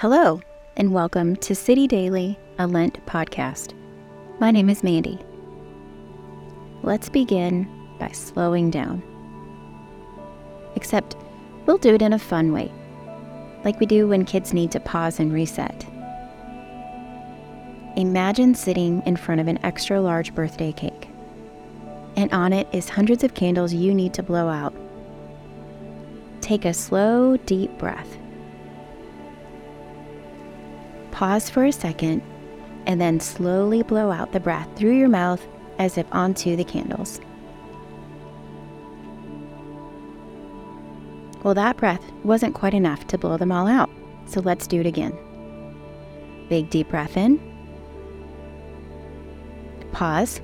Hello, and welcome to City Daily, a Lent podcast. My name is Mandy. Let's begin by slowing down. Except we'll do it in a fun way, like we do when kids need to pause and reset. Imagine sitting in front of an extra large birthday cake, and on it is hundreds of candles you need to blow out. Take a slow, deep breath. Pause for a second, and then slowly blow out the breath through your mouth as if onto the candles. Well, that breath wasn't quite enough to blow them all out, so let's do it again. Big deep breath in. Pause.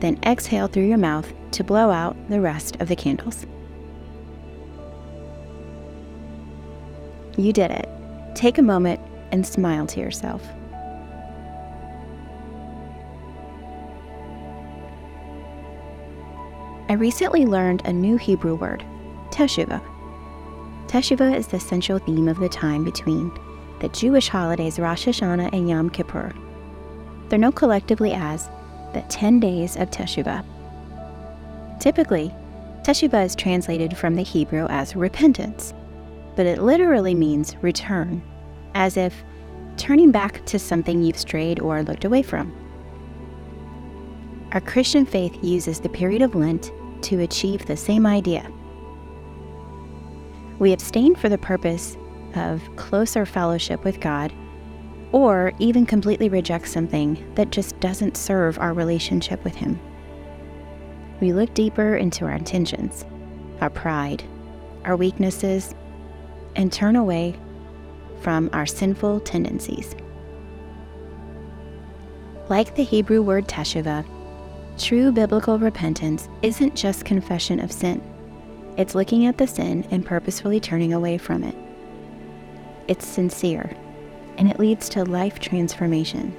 Then exhale through your mouth to blow out the rest of the candles. You did it. Take a moment and smile to yourself. I recently learned a new Hebrew word, teshuvah. Teshuvah is the central theme of the time between the Jewish holidays Rosh Hashanah and Yom Kippur. They're known collectively as the 10 days of teshuvah. Typically, teshuvah is translated from the Hebrew as repentance, but it literally means return, as if turning back to something you've strayed or looked away from. Our Christian faith uses the period of Lent to achieve the same idea. We abstain for the purpose of closer fellowship with God, or even completely reject something that just doesn't serve our relationship with Him. We look deeper into our intentions, our pride, our weaknesses, and turn away from our sinful tendencies. Like the Hebrew word teshuvah, true biblical repentance isn't just confession of sin. It's looking at the sin and purposefully turning away from it. It's sincere, and it leads to life transformation.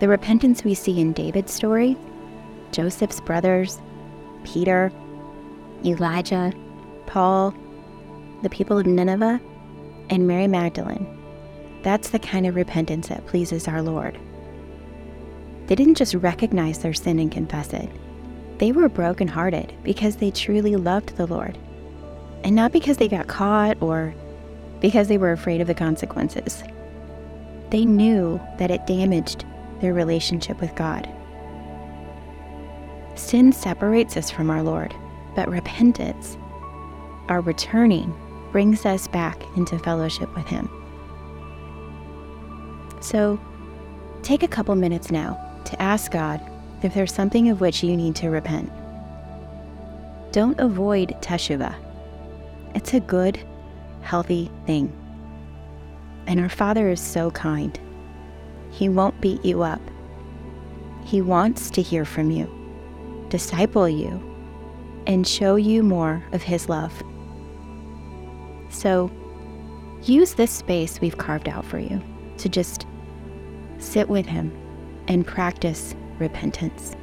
The repentance we see in David's story, Joseph's brothers, Peter, Elijah, Paul, the people of Nineveh, and Mary Magdalene. That's the kind of repentance that pleases our Lord. They didn't just recognize their sin and confess it, they were brokenhearted because they truly loved the Lord, and not because they got caught or because they were afraid of the consequences. They knew that it damaged their relationship with God. Sin separates us from our Lord, but repentance, our returning brings us back into fellowship with Him. So, take a couple minutes now to ask God if there's something of which you need to repent. Don't avoid teshuvah. It's a good, healthy thing. And our Father is so kind. He won't beat you up. He wants to hear from you, disciple you, and show you more of His love. So use this space we've carved out for you to just sit with Him and practice repentance.